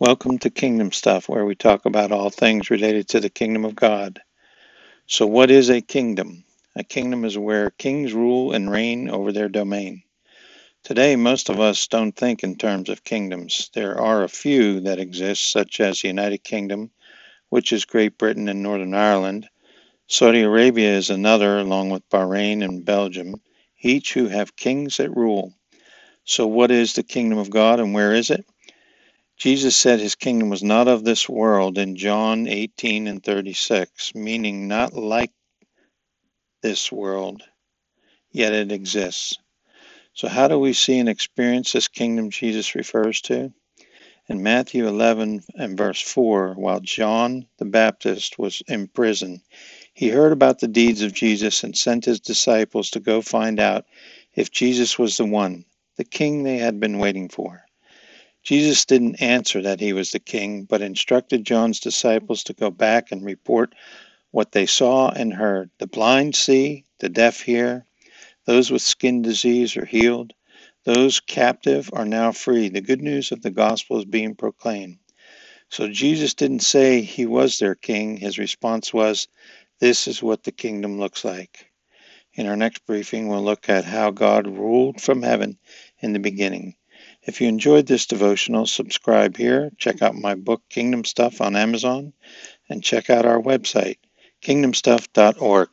Welcome to Kingdom Stuff, where we talk about all things related to the kingdom of God. So, what is a kingdom? A kingdom is where kings rule and reign over their domain. Today, most of us don't think in terms of kingdoms. There are a few that exist, such as the United Kingdom, which is Great Britain and Northern Ireland. Saudi Arabia is another, along with Bahrain and Belgium, each who have kings that rule. So, what is the kingdom of God and where is it? Jesus said his kingdom was not of this world in John 18 and 36, meaning not like this world, yet it exists. So, how do we see and experience this kingdom Jesus refers to? In Matthew 11 and verse 4, while John the Baptist was in prison, he heard about the deeds of Jesus and sent his disciples to go find out if Jesus was the one, the king they had been waiting for. Jesus didn't answer that he was the king, but instructed John's disciples to go back and report what they saw and heard. The blind see, the deaf hear, those with skin disease are healed, those captive are now free. The good news of the gospel is being proclaimed. So Jesus didn't say he was their king. His response was, This is what the kingdom looks like. In our next briefing, we'll look at how God ruled from heaven in the beginning. If you enjoyed this devotional, subscribe here, check out my book Kingdom Stuff on Amazon, and check out our website, kingdomstuff.org.